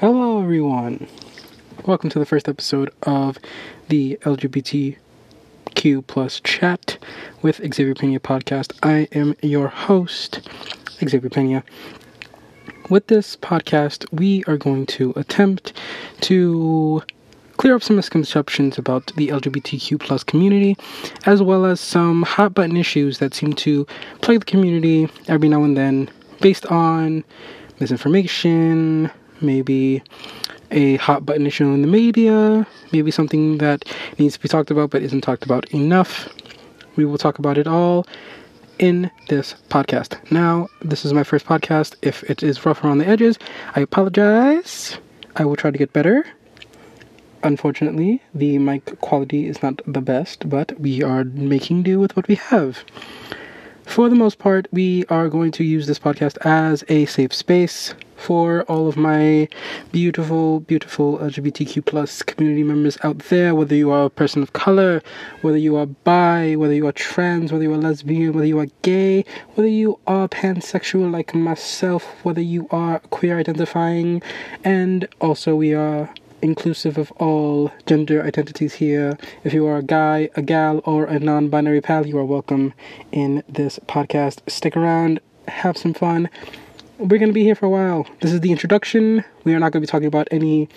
Hello, everyone. Welcome to the first episode of the LGBTQ plus chat with Xavier Pena podcast. I am your host, Xavier Pena. With this podcast, we are going to attempt to clear up some misconceptions about the LGBTQ plus community, as well as some hot button issues that seem to plague the community every now and then, based on misinformation, maybe a hot button issue in the media, maybe something that needs to be talked about but isn't talked about enough. We will talk about it all in this podcast. Now, this is my first podcast. If it is rough around the edges, I apologize. I will try to get better. Unfortunately, the mic quality is not the best, but we are making do with what we have. For the most part, we are going to use this podcast as a safe space for all of my beautiful, beautiful LGBTQ plus community members out there, whether you are a person of color, whether you are bi, whether you are trans, whether you are lesbian, whether you are gay, whether you are pansexual like myself, whether you are queer identifying, and also we are inclusive of all gender identities here. If you are a guy, a gal, or a non binary pal, you are welcome in this podcast. Stick around, have some fun. We're going to be here for a while. This is the introduction. We are not going to be talking about any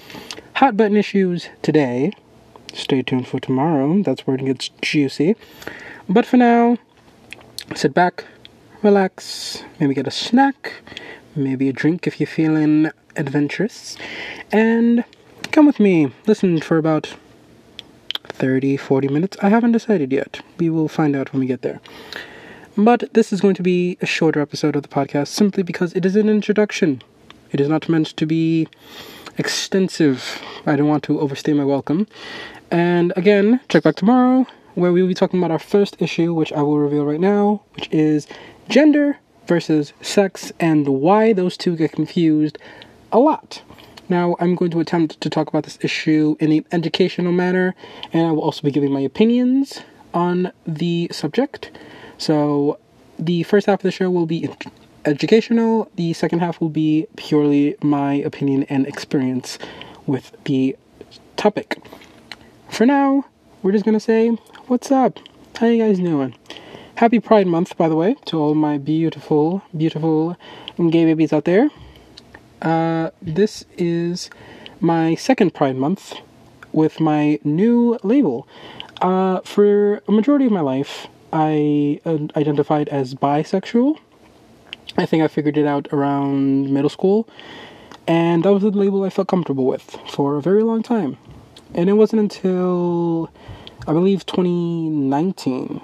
hot button issues today. Stay tuned for tomorrow. That's where it gets juicy. But for now, sit back, relax, maybe get a snack, maybe a drink if you're feeling adventurous, and come with me. Listen for about 30, 40 minutes. I haven't decided yet. We will find out when we get there. But this is going to be a shorter episode of the podcast simply because it is an introduction. It is not meant to be extensive. I don't want to overstay my welcome. And again, check back tomorrow where we will be talking about our first issue, which I will reveal right now, which is gender versus sex and why those two get confused a lot. Now, I'm going to attempt to talk about this issue in an educational manner, and I will also be giving my opinions on the subject. So, the first half of the show will be educational, the second half will be purely my opinion and experience with the topic. For now, we're just gonna say, What's up? How you guys doing? Happy Pride Month, by the way, to all my beautiful, beautiful gay babies out there. Uh, this is my second Pride Month with my new label. Uh, for a majority of my life, I uh, identified as bisexual. I think I figured it out around middle school, and that was the label I felt comfortable with for a very long time. And it wasn't until I believe 2019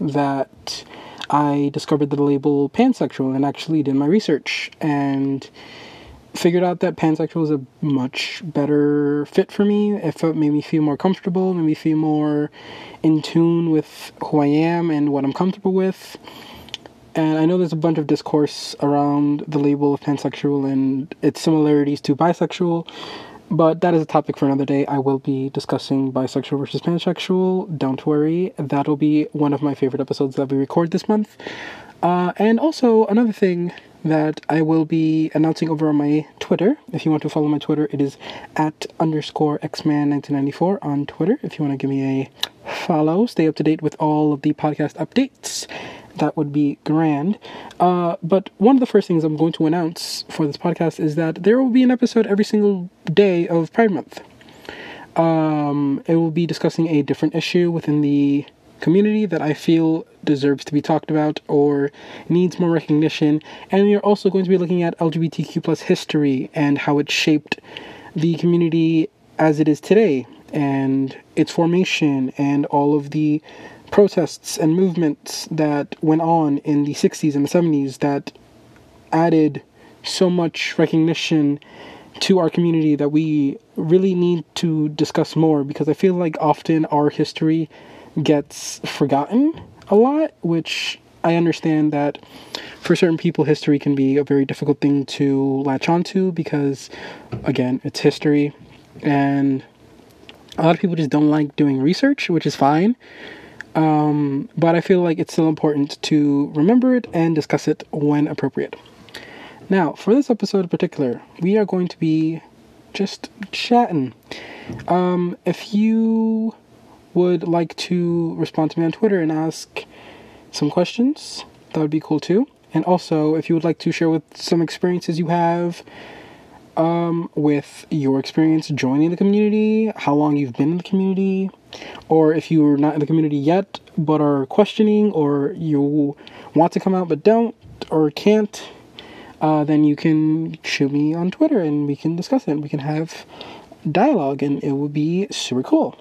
that I discovered the label pansexual and actually did my research and figured out that pansexual is a much better fit for me. It felt, made me feel more comfortable, made me feel more in tune with who I am and what I'm comfortable with. And I know there's a bunch of discourse around the label of pansexual and its similarities to bisexual, but that is a topic for another day. I will be discussing bisexual versus pansexual. Don't worry, that'll be one of my favorite episodes that we record this month. Uh, and also, another thing that I will be announcing over on my Twitter. If you want to follow my Twitter, it is at underscore xman1994 on Twitter. If you want to give me a follow, stay up to date with all of the podcast updates, that would be grand. Uh, but one of the first things I'm going to announce for this podcast is that there will be an episode every single day of Pride Month. Um, it will be discussing a different issue within the community that I feel deserves to be talked about or needs more recognition. And we are also going to be looking at LGBTQ plus history and how it shaped the community as it is today and its formation and all of the protests and movements that went on in the 60s and the 70s that added so much recognition to our community that we really need to discuss more because I feel like often our history gets forgotten a lot, which I understand that for certain people, history can be a very difficult thing to latch onto because, again, it's history. And a lot of people just don't like doing research, which is fine. Um, but I feel like it's still important to remember it and discuss it when appropriate. Now, for this episode in particular, we are going to be just chatting. Um, if you would like to respond to me on Twitter and ask some questions, that would be cool too. And also, if you would like to share with some experiences you have um, with your experience joining the community, how long you've been in the community, or if you're not in the community yet but are questioning, or you want to come out but don't or can't, uh, then you can shoot me on Twitter and we can discuss it. We can have dialogue, and it would be super cool.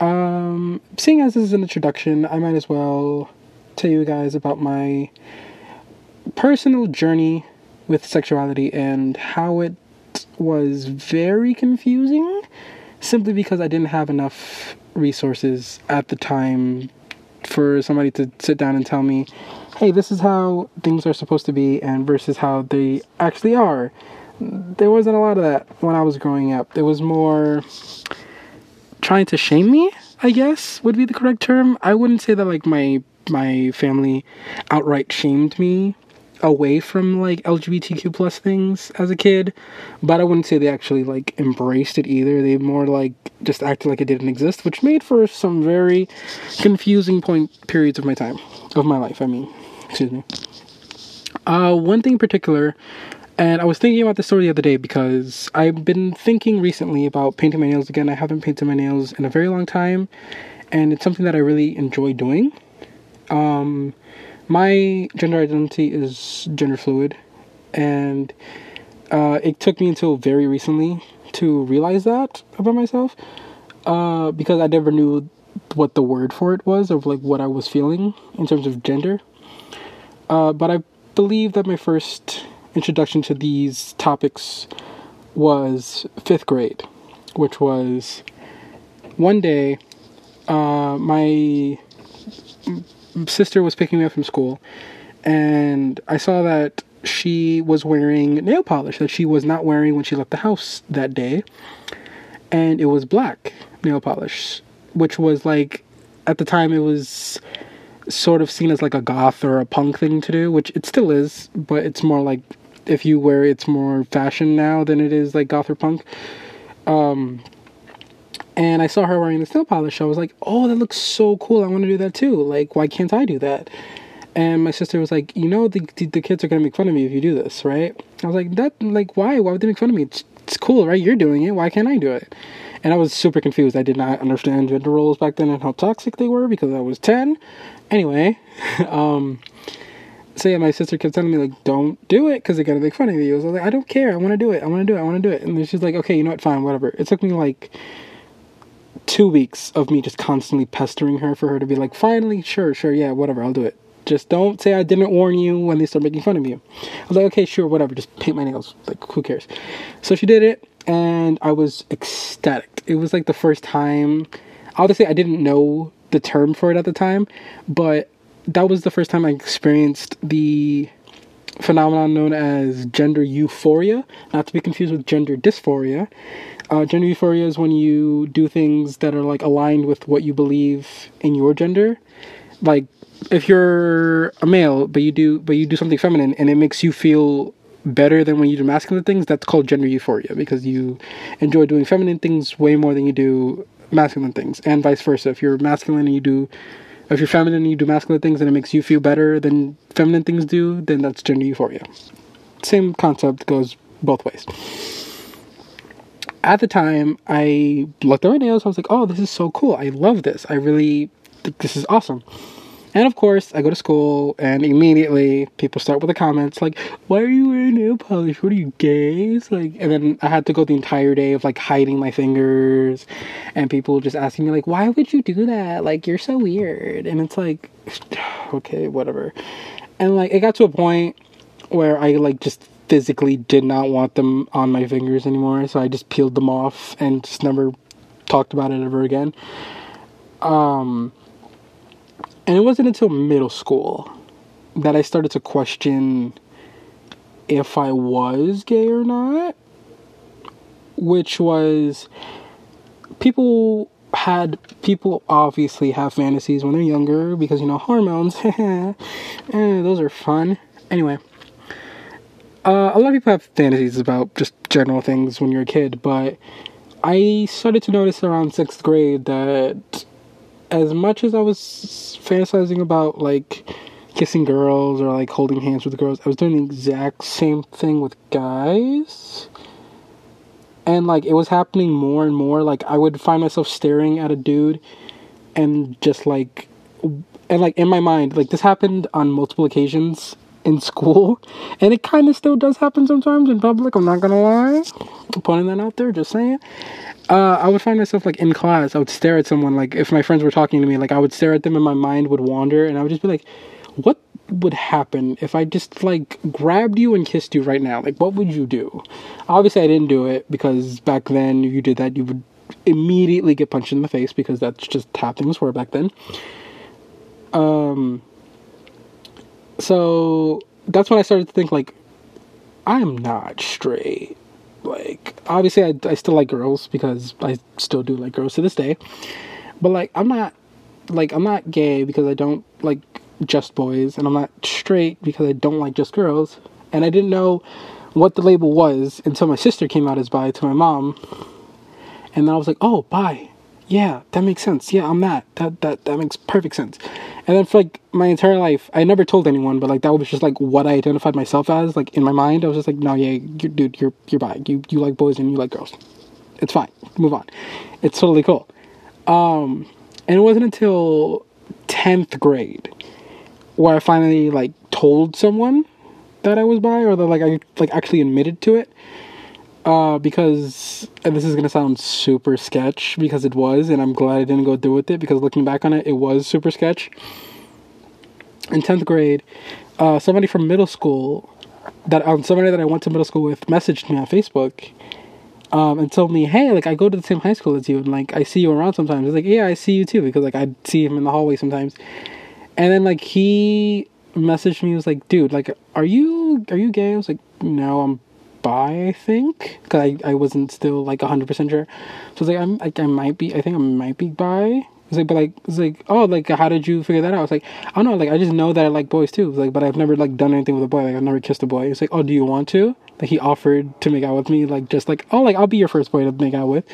Um, seeing as this is an introduction, I might as well tell you guys about my personal journey with sexuality and how it was very confusing simply because I didn't have enough resources at the time for somebody to sit down and tell me, hey, this is how things are supposed to be and versus how they actually are. There wasn't a lot of that when I was growing up. There was more trying to shame me, I guess would be the correct term. I wouldn't say that like my my family outright shamed me away from like LGBTQ plus things as a kid, but I wouldn't say they actually like embraced it either. They more like just acted like it didn't exist, which made for some very confusing point periods of my time of my life. I mean, excuse me. Uh, one thing in particular, and I was thinking about this story the other day because I've been thinking recently about painting my nails again. I haven't painted my nails in a very long time, and it's something that I really enjoy doing. Um, my gender identity is gender fluid, and uh, it took me until very recently to realize that about myself uh, because I never knew what the word for it was of like what I was feeling in terms of gender. Uh, but I believe that my first introduction to these topics was fifth grade, which was one day uh, my sister was picking me up from school, and I saw that she was wearing nail polish that she was not wearing when she left the house that day, and it was black nail polish, which was like at the time it was sort of seen as like a goth or a punk thing to do, which it still is, but it's more like if you wear it's more fashion now than it is like goth or punk. Um, and I saw her wearing the nail polish. I was like, oh, that looks so cool. I want to do that too. Like, why can't I do that? And my sister was like, you know, the, the kids are to make fun of me if you do this, right? I was like, that, like, why? Why would they make fun of me? It's, it's cool, right? You're doing it. Why can't I do it? And I was super confused. I did not understand gender roles back then and how toxic they were because I was 10. Anyway, um, so yeah, my sister kept telling me like, "Don't do it because they're gonna make fun of you." I was like, "I don't care. I want to do it. I want to do it. I want to do it." And she's like, "Okay, you know what? Fine, whatever." It took me like two weeks of me just constantly pestering her for her to be like, finally, sure, sure, yeah, whatever, I'll do it. Just don't say I didn't warn you when they start making fun of you. I was like, okay, sure, whatever, just paint my nails. Like, who cares? So she did it, and I was ecstatic. It was like the first time. Obviously, I didn't know the term for it at the time, but that was the first time I experienced the phenomenon known as gender euphoria, not to be confused with gender dysphoria. Uh, gender euphoria is when you do things that are like aligned with what you believe in your gender. Like if you're a male, but you do but you do something feminine, and it makes you feel better than when you do masculine things. That's called gender euphoria because you enjoy doing feminine things way more than you do masculine things, and vice versa. If you're masculine and you do if you're feminine and you do masculine things and it makes you feel better than feminine things do, then that's gender euphoria. Same concept goes both ways at the time, I looked at my nails. I was like, oh, this is so cool. I love this. I really this is awesome. And of course, I go to school, and immediately people start with the comments like, "Why are you wearing nail polish? What are you gays?" Like, and then I had to go the entire day of like hiding my fingers, and people just asking me like, "Why would you do that? Like, you're so weird." And it's like, okay, whatever. And like, it got to a point where I like just physically did not want them on my fingers anymore, so I just peeled them off and just never talked about it ever again. Um, and it wasn't until middle school that I started to question if I was gay or not, which was people had people obviously have fantasies when they're younger because you know hormones. Eh, those are fun. Anyway Uh, a lot of people have fantasies about just general things when you're a kid, but I started to notice around sixth grade that as much as I was fantasizing about like kissing girls or like holding hands with girls, I was doing the exact same thing with guys. And like it was happening more and more. Like I would find myself staring at a dude and just like and like in my mind, like this happened on multiple occasions in school, and it kind of still does happen sometimes in public. I'm not gonna lie, I'm putting that out there, just saying. Uh, I would find myself like in class, I would stare at someone. Like if my friends were talking to me, like I would stare at them, and my mind would wander, and I would just be like, "What would happen if I just like grabbed you and kissed you right now? Like what would you do?" Obviously, I didn't do it because back then, if you did that, you would immediately get punched in the face because that's just how things were back then. Um, so that's when I started to think like, I'm not straight. Like, obviously, I, I still like girls because I still do like girls to this day. But like, I'm not like I'm not gay because I don't like just boys, and I'm not straight because I don't like just girls. And I didn't know what the label was until my sister came out as bi to my mom, and then I was like, oh, bi yeah, that makes sense. Yeah, I'm that. That that that makes perfect sense. And then for like my entire life, I never told anyone, but like that was just like what I identified myself as. Like in my mind, I was just like, no, yeah, you, dude, you're you're bi. You you like boys and you like girls. It's fine. Move on. It's totally cool. Um, and it wasn't until tenth grade where I finally like told someone that I was bi, or that like I like actually admitted to it. Uh, because and this is gonna sound super sketch because it was, and I'm glad I didn't go through with it because looking back on it, it was super sketch. In tenth grade, uh, somebody from middle school that um, somebody that I went to middle school with messaged me on Facebook um, and told me, "Hey, like I go to the same high school as you, and like I see you around sometimes." It's like, "Yeah, I see you too," because like I see him in the hallway sometimes. And then like he messaged me, he was like, "Dude, like, are you are you gay?" I was like, "No, I'm bi, I think, because I, I wasn't still like hundred percent sure. So I was like, I'm like I might be, I think I might be bi. It's like, but like, it's like, oh, like, how did you figure that out? I was like, I don't know, like, I just know that I like boys too. It's like, but I've never like done anything with a boy. Like, I've never kissed a boy. It's like, oh, do you want to? Like, he offered to make out with me, like, just like, oh, like, I'll be your first boy to make out with,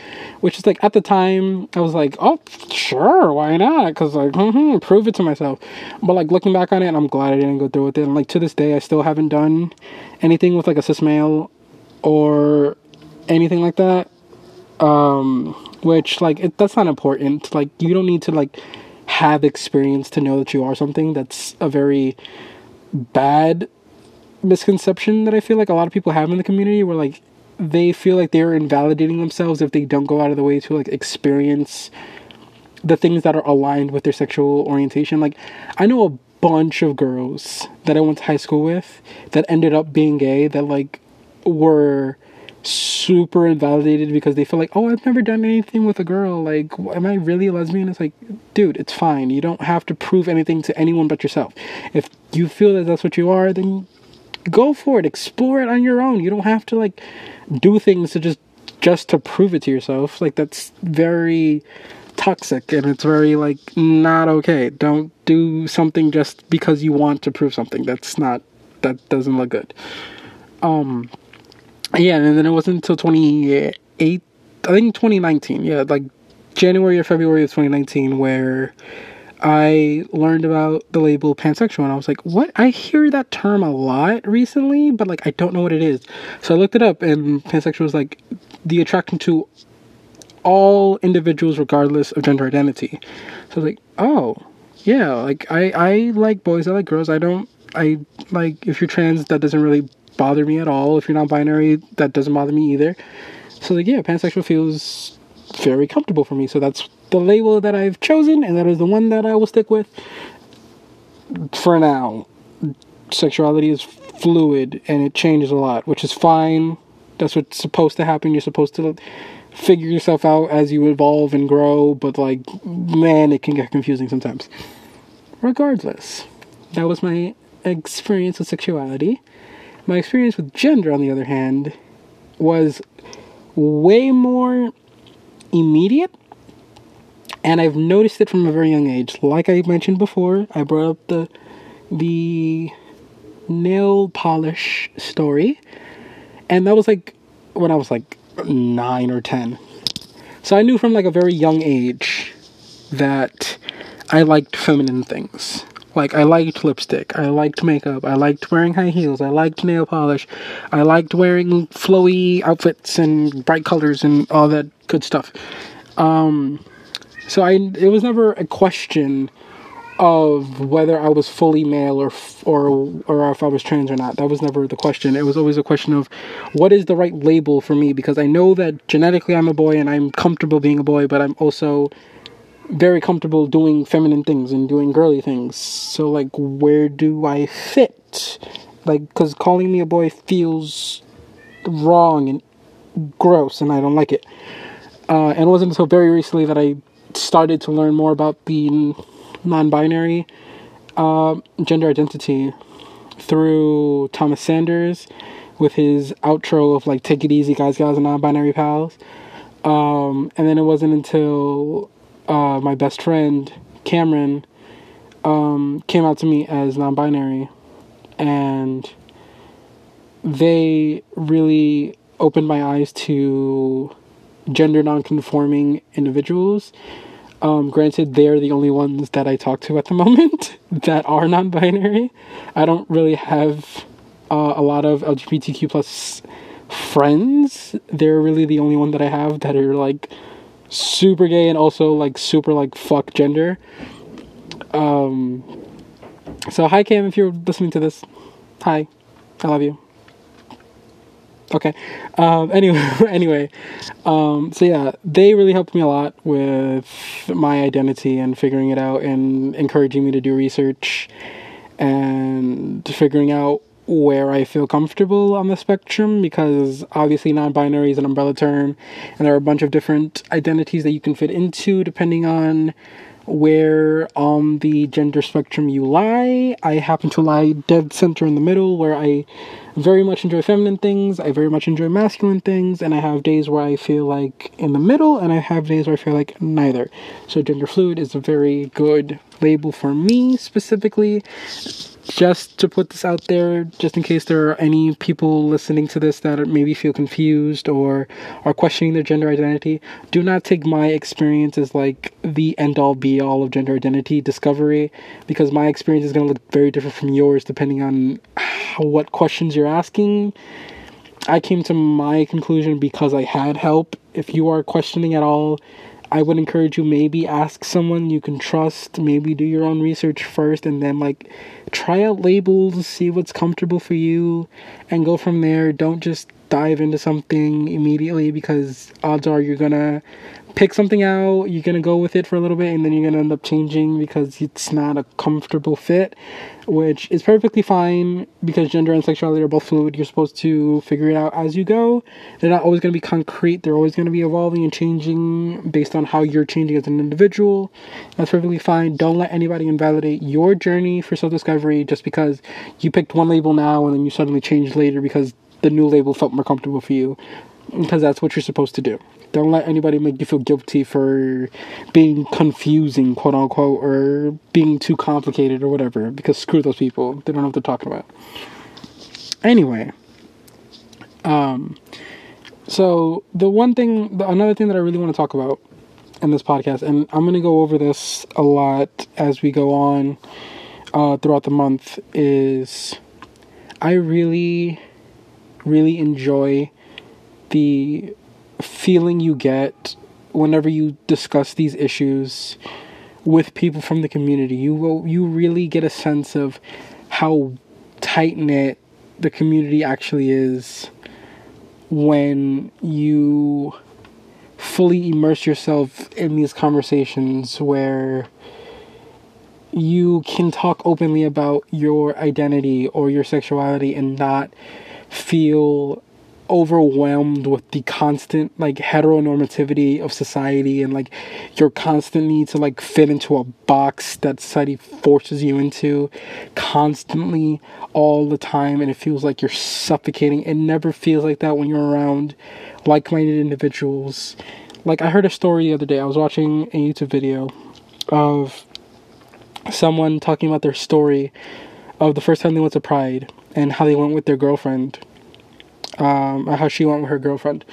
which is like, at the time, I was like, oh, sure, why not? Because like, mm-hmm, prove it to myself. But like, looking back on it, I'm glad I didn't go through with it. And like, to this day, I still haven't done anything with like a cis male or anything like that. Um, which like it, that's not important. Like you don't need to like have experience to know that you are something. That's a very bad misconception that I feel like a lot of people have in the community where like they feel like they're invalidating themselves if they don't go out of the way to like experience the things that are aligned with their sexual orientation. Like I know a bunch of girls that I went to high school with that ended up being gay that like were super invalidated because they feel like, oh, I've never done anything with a girl. Like, am I really a lesbian? It's like, dude, it's fine. You don't have to prove anything to anyone but yourself. If you feel that that's what you are, then go for it. Explore it on your own. You don't have to like do things to just just to prove it to yourself. Like that's very toxic and it's very like not okay. Don't do something just because you want to prove something. That's not that doesn't look good. Um yeah, and then it wasn't until 28, I think 2019, yeah, like January or February of 2019, where I learned about the label pansexual, and I was like, what? I hear that term a lot recently, but like I don't know what it is. So I looked it up, and pansexual was like the attraction to all individuals regardless of gender identity. So I was like, oh, yeah, like I, I like boys, I like girls, I don't, I like, if you're trans, that doesn't really bother me at all. If you're not binary, that doesn't bother me either. So like yeah, pansexual feels very comfortable for me. So that's the label that I've chosen, and that is the one that I will stick with for now. Sexuality is fluid and it changes a lot, which is fine. That's what's supposed to happen. You're supposed to figure yourself out as you evolve and grow, but like, man, it can get confusing sometimes. Regardless, that was my experience with sexuality. My experience with gender, on the other hand, was way more immediate, and I've noticed it from a very young age. Like I mentioned before, I brought up the the nail polish story. And that was like when I was like nine or 10. So I knew from like a very young age that I liked feminine things. Like I liked lipstick, I liked makeup, I liked wearing high heels, I liked nail polish, I liked wearing flowy outfits and bright colors and all that good stuff. Um, so I it was never a question of whether I was fully male or or or if I was trans or not. That was never the question. It was always a question of what is the right label for me because I know that genetically I'm a boy and I'm comfortable being a boy, but I'm also very comfortable doing feminine things and doing girly things. So like where do I fit? Like cuz calling me a boy feels wrong and gross and I don't like it. Uh, and it wasn't until very recently that I started to learn more about the non-binary uh, gender identity through Thomas Sanders with his outro of like "Take it easy, guys, guys, and non-binary pals." Um, and then it wasn't until uh, my best friend Cameron um, came out to me as non-binary, and they really opened my eyes to gender non-conforming individuals um, granted, they're the only ones that I talk to at the moment that are non-binary. I don't really have uh, a lot of LGBTQ plus friends. They're really the only one that I have that are like super gay and also like super like fuck gender. Um, so hi Cam, if you're listening to this, hi, I love you. Okay. Um, anyway, anyway, um, so yeah, they really helped me a lot with my identity and figuring it out, and encouraging me to do research and figuring out where I feel comfortable on the spectrum because obviously non binary is an umbrella term and there are a bunch of different identities that you can fit into depending on where on the gender spectrum you lie. I happen to lie dead center in the middle where I very much enjoy feminine things, I very much enjoy masculine things, and I have days where I feel like in the middle, and I have days where I feel like neither. So, gender fluid is a very good label for me specifically just to put this out there, just in case there are any people listening to this that maybe feel confused or are questioning their gender identity, do not take my experience as like the end all be all of gender identity discovery because my experience is going to look very different from yours depending on what questions you're asking. I came to my conclusion because I had help. If you are questioning at all, I would encourage you maybe ask someone you can trust, maybe do your own research first and then like try out labels, see what's comfortable for you and go from there. Don't just dive into something immediately because odds are you're going to pick something out, you're gonna go with it for a little bit, and then you're gonna end up changing because it's not a comfortable fit, which is perfectly fine because gender and sexuality are both fluid. You're supposed to figure it out as you go. They're not always gonna be concrete, they're always gonna be evolving and changing based on how you're changing as an individual. That's perfectly fine. Don't let anybody invalidate your journey for self discovery just because you picked one label now and then you suddenly changed later because the new label felt more comfortable for you because that's what you're supposed to do. Don't let anybody make you feel guilty for being confusing, quote unquote, or being too complicated or whatever, because screw those people. They don't know what they're talking about. Anyway, um, so the one thing, the, another thing that I really want to talk about in this podcast, and I'm going to go over this a lot as we go on uh, throughout the month, is I really, really enjoy the feeling you get whenever you discuss these issues with people from the community. You will, you really get a sense of how tight knit the community actually is when you fully immerse yourself in these conversations where you can talk openly about your identity or your sexuality and not feel overwhelmed with the constant like heteronormativity of society and like your constant need to like fit into a box that society forces you into constantly all the time and it feels like you're suffocating. It never feels like that when you're around like-minded individuals. Like i heard a story the other day. I was watching a youtube video of someone talking about their story of the first time they went to Pride and how they went with their girlfriend, um, how she went with her girlfriend,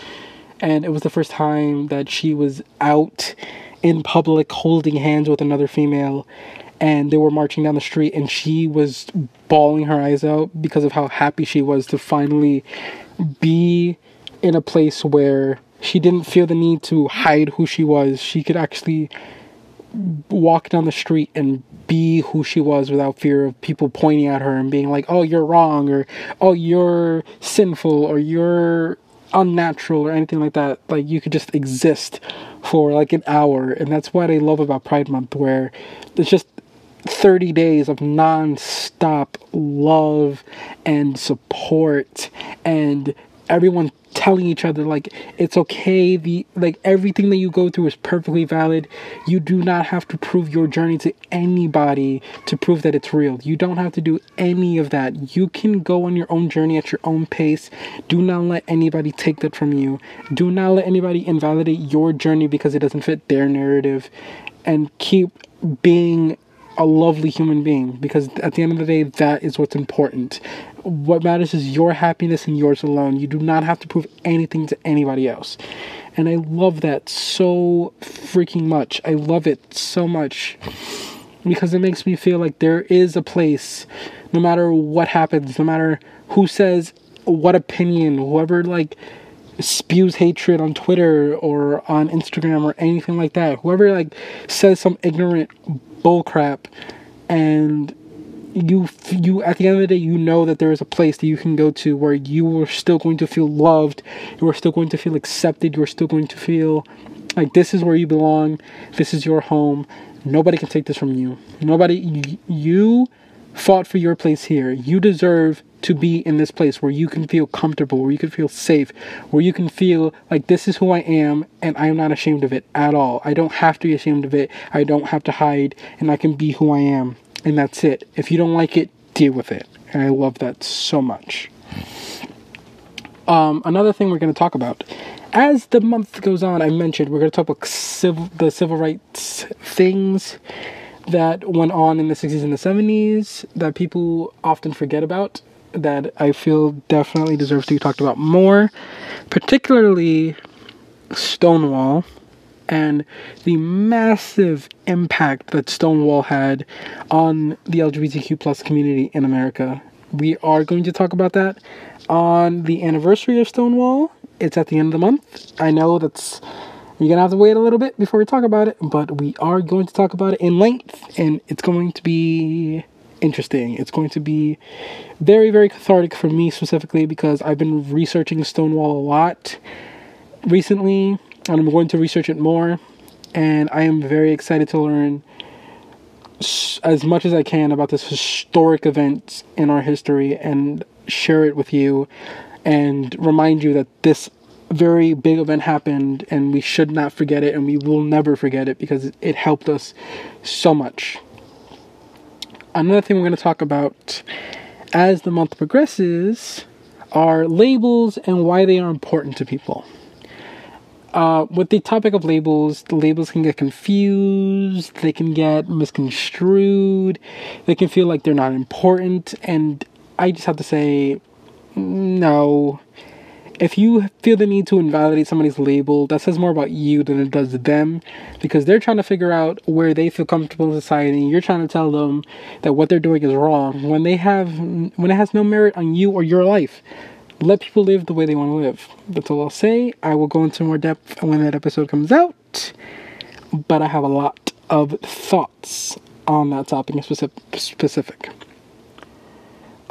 and it was the first time that she was out in public holding hands with another female and they were marching down the street and she was bawling her eyes out because of how happy she was to finally be in a place where she didn't feel the need to hide who she was. She could actually walk down the street and be who she was without fear of people pointing at her and being like, "Oh, you're wrong," or "Oh, you're sinful," or "You're unnatural," or anything like that. Like you could just exist for like an hour, and that's what I love about Pride Month, where it's just 30 days of non-stop love and support and everyone telling each other like it's okay the like everything that you go through is perfectly valid. You do not have to prove your journey to anybody to prove that it's real. You don't have to do any of that. You can go on your own journey at your own pace. Do not let anybody take that from you. Do not let anybody invalidate your journey because it doesn't fit their narrative. And keep being a lovely human being because at the end of the day that is what's important. What matters is your happiness and yours alone. You do not have to prove anything to anybody else. And i love that so freaking much. I love it so much because it makes me feel like there is a place no matter what happens no matter who says what opinion whoever like spews hatred on Twitter or on Instagram or anything like that. Whoever like says some ignorant bullcrap, and you you at the end of the day you know that there is a place that you can go to where you are still going to feel loved, you are still going to feel accepted, you are still going to feel like this is where you belong, this is your home. Nobody can take this from you. Nobody you fought for your place here. You deserve to be in this place where you can feel comfortable, where you can feel safe, where you can feel like this is who I am and I am not ashamed of it at all. I don't have to be ashamed of it. I don't have to hide and I can be who I am. And that's it. If you don't like it, deal with it. And I love that so much. Um, another thing we're going to talk about as the month goes on, I mentioned we're going to talk about civil, the civil rights things that went on in the 60s and the 70s that people often forget about that I feel definitely deserves to be talked about more, particularly Stonewall and the massive impact that Stonewall had on the LGBTQ plus community in America. We are going to talk about that on the anniversary of Stonewall. It's at the end of the month. I know that's you're gonna have to wait a little bit before we talk about it, but we are going to talk about it in length, and it's going to be interesting. It's going to be very, very cathartic for me specifically because I've been researching Stonewall a lot recently, and I'm going to research it more. And I am very excited to learn as much as I can about this historic event in our history and share it with you and remind you that this very big event happened and we should not forget it and we will never forget it because it helped us so much another thing we're going to talk about as the month progresses are labels and why they are important to people. Uh, with the topic of labels, the labels can get confused, they can get misconstrued, they can feel like they're not important, and I just have to say, no, if you feel the need to invalidate somebody's label, that says more about you than it does them because they're trying to figure out where they feel comfortable in society. You're trying to tell them that what they're doing is wrong when they have when it has no merit on you or your life. Let people live the way they want to live. That's all I'll say. I will go into more depth when that episode comes out, but I have a lot of thoughts on that topic in specific.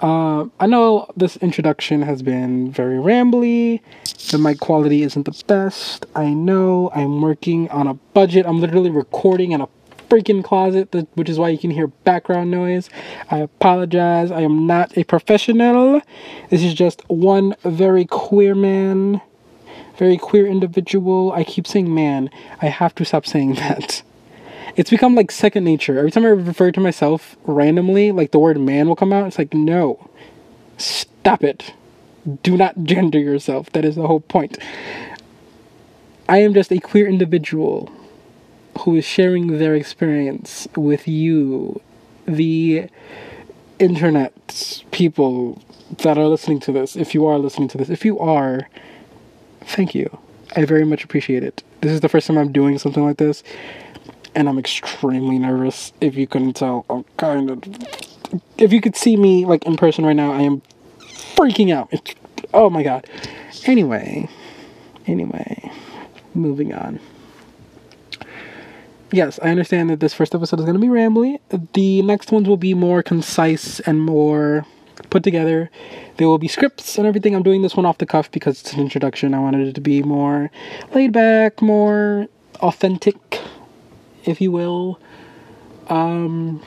Uh, I know this introduction has been very rambly. The mic quality isn't the best. I know I'm working on a budget. I'm literally recording in a freaking closet, which is why you can hear background noise. I apologize. I am not a professional. This is just one very queer man, very queer individual. I keep saying man. I have to stop saying that it's become like second nature. Every time I refer to myself randomly, like the word man will come out. It's like, no, stop it. Do not gender yourself. That is the whole point. I am just a queer individual who is sharing their experience with you, the internet people that are listening to this, if you are listening to this, if you are, thank you. I very much appreciate it. This is the first time I'm doing something like this, and I'm extremely nervous. If you couldn't tell, I'm kind of. If you could see me like in person right now, I am freaking out. It's, oh my god. Anyway, anyway, moving on. Yes, I understand that this first episode is going to be rambly. The next ones will be more concise and more put together. There will be scripts and everything. I'm doing this one off the cuff because it's an introduction. I wanted it to be more laid back, more authentic, if you will. Um,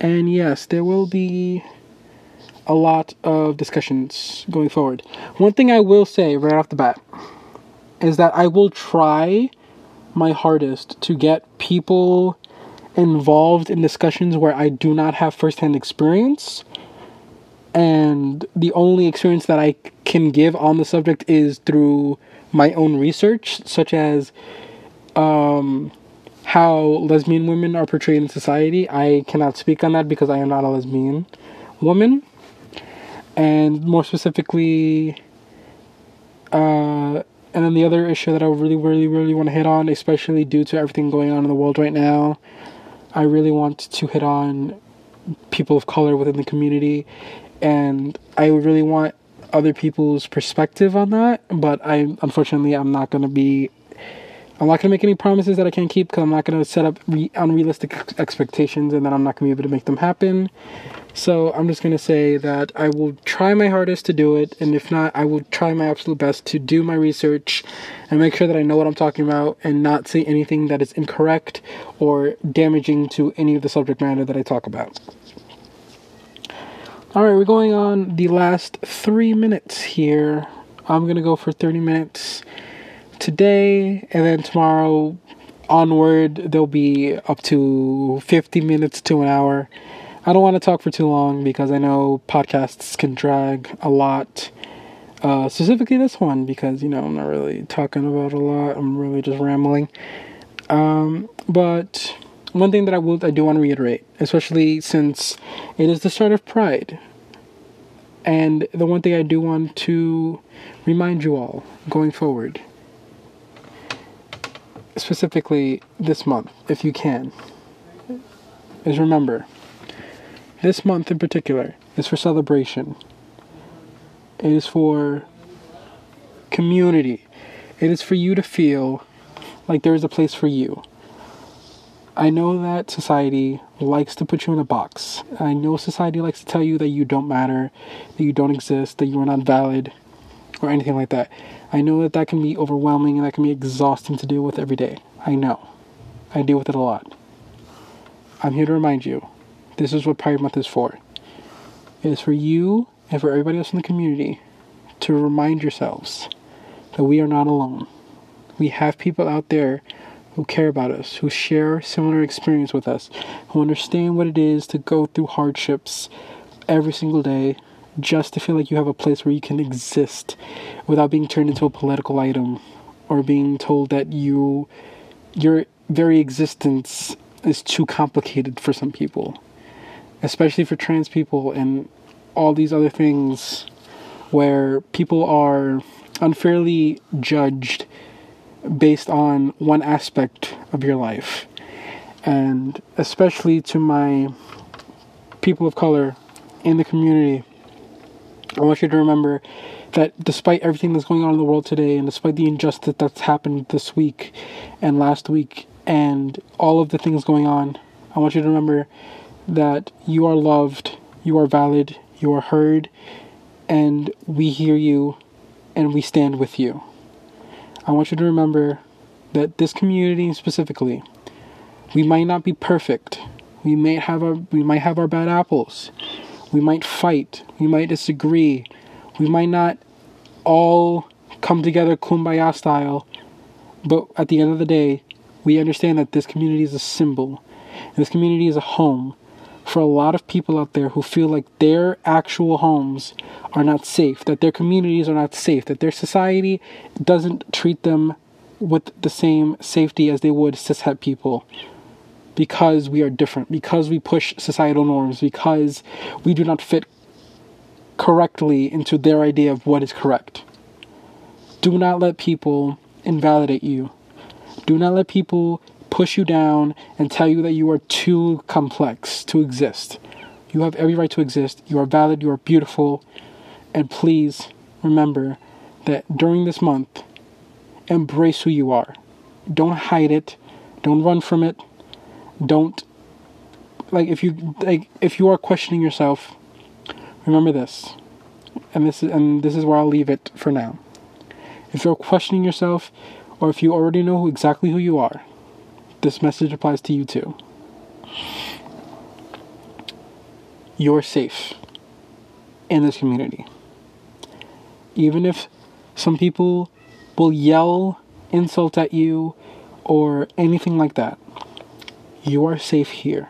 and yes, there will be a lot of discussions going forward. One thing I will say right off the bat is that I will try my hardest to get people involved in discussions where I do not have firsthand experience. And the only experience that I can give on the subject is through my own research, such as um, how lesbian women are portrayed in society. I cannot speak on that because I am not a lesbian woman. And more specifically, uh, and then the other issue that I really, really, really want to hit on, especially due to everything going on in the world right now, I really want to hit on people of color within the community, and I really want other people's perspective on that. But I, unfortunately, I'm not gonna be. I'm not gonna make any promises that I can't keep because I'm not gonna set up re- unrealistic expectations, and then I'm not gonna be able to make them happen. So I'm just gonna say that I will try my hardest to do it, and if not, I will try my absolute best to do my research and make sure that I know what I'm talking about and not say anything that is incorrect or damaging to any of the subject matter that I talk about. Alright, we're going on the last three minutes here. I'm gonna go for 30 minutes today, and then tomorrow onward, there'll be up to 50 minutes to an hour. I don't want to talk for too long because I know podcasts can drag a lot. Uh, specifically this one because you know I'm not really talking about a lot. I'm really just rambling. Um, but one thing that I will I do want to reiterate, especially since it is the start of Pride, and the one thing I do want to remind you all going forward, specifically this month, if you can, is remember this month in particular is for celebration. It is for community. It is for you to feel like there is a place for you. I know that society likes to put you in a box. I know society likes to tell you that you don't matter, that you don't exist, that you are not valid, or anything like that. I know that that can be overwhelming and that can be exhausting to deal with every day. I know. I deal with it a lot. I'm here to remind you this is what Pride Month is for. It is for you and for everybody else in the community to remind yourselves that we are not alone. We have people out there who care about us, who share similar experience with us, who understand what it is to go through hardships every single day just to feel like you have a place where you can exist without being turned into a political item or being told that you your very existence is too complicated for some people especially for trans people and all these other things where people are unfairly judged based on one aspect of your life. And especially to my people of color in the community, I want you to remember that despite everything that's going on in the world today, and despite the injustice that's happened this week and last week, and all of the things going on, I want you to remember that you are loved, you are valid, you are heard, and we hear you and we stand with you. I want you to remember that this community specifically, we might not be perfect. We may have our we might have our bad apples. We might fight. We might disagree. We might not all come together kumbaya style. But at the end of the day, we understand that this community is a symbol. And this community is a home for a lot of people out there who feel like their actual homes are not safe, that their communities are not safe, that their society doesn't treat them with the same safety as they would cishet people. Because we are different, because we push societal norms, because we do not fit correctly into their idea of what is correct. Do not let people invalidate you. Do not let people push you down and tell you that you are too complex to exist. You have every right to exist. You are valid. You are beautiful. And please remember that during this month, embrace who you are. Don't hide it. Don't run from it. Don't like if you like if you are questioning yourself, remember this. And this is and this is where I'll leave it for now. If you're questioning yourself or if you already know exactly who you are, this message applies to you too. You're safe in this community. Even if some people will yell, insult at you, or anything like that, you are safe here.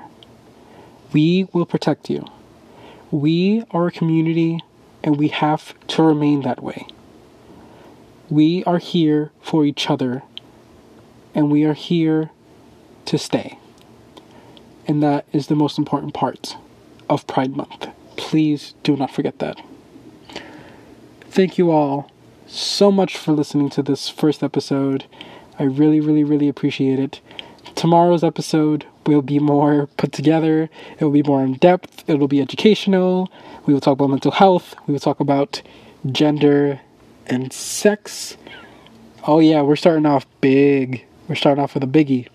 We will protect you. We are a community and we have to remain that way. We are here for each other and we are here to stay. And that is the most important part of Pride Month. Please do not forget that. Thank you all so much for listening to this first episode. I really, really, really appreciate it. Tomorrow's episode will be more put together, it will be more in depth, it will be educational. We will talk about mental health, we will talk about gender and sex. Oh, yeah, we're starting off big. We're starting off with a biggie.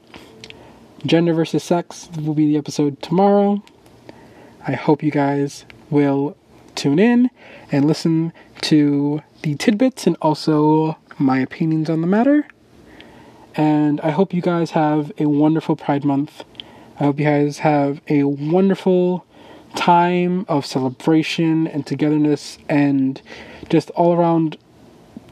Gender versus sex will be the episode tomorrow. I hope you guys will tune in and listen to the tidbits and also my opinions on the matter. And I hope you guys have a wonderful Pride Month. I hope you guys have a wonderful time of celebration and togetherness and just all around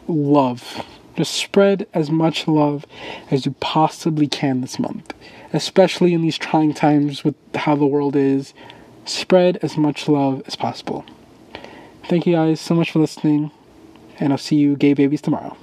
love. Just spread as much love as you possibly can this month, especially in these trying times with how the world is. Spread as much love as possible. Thank you guys so much for listening, and I'll see you gay babies tomorrow.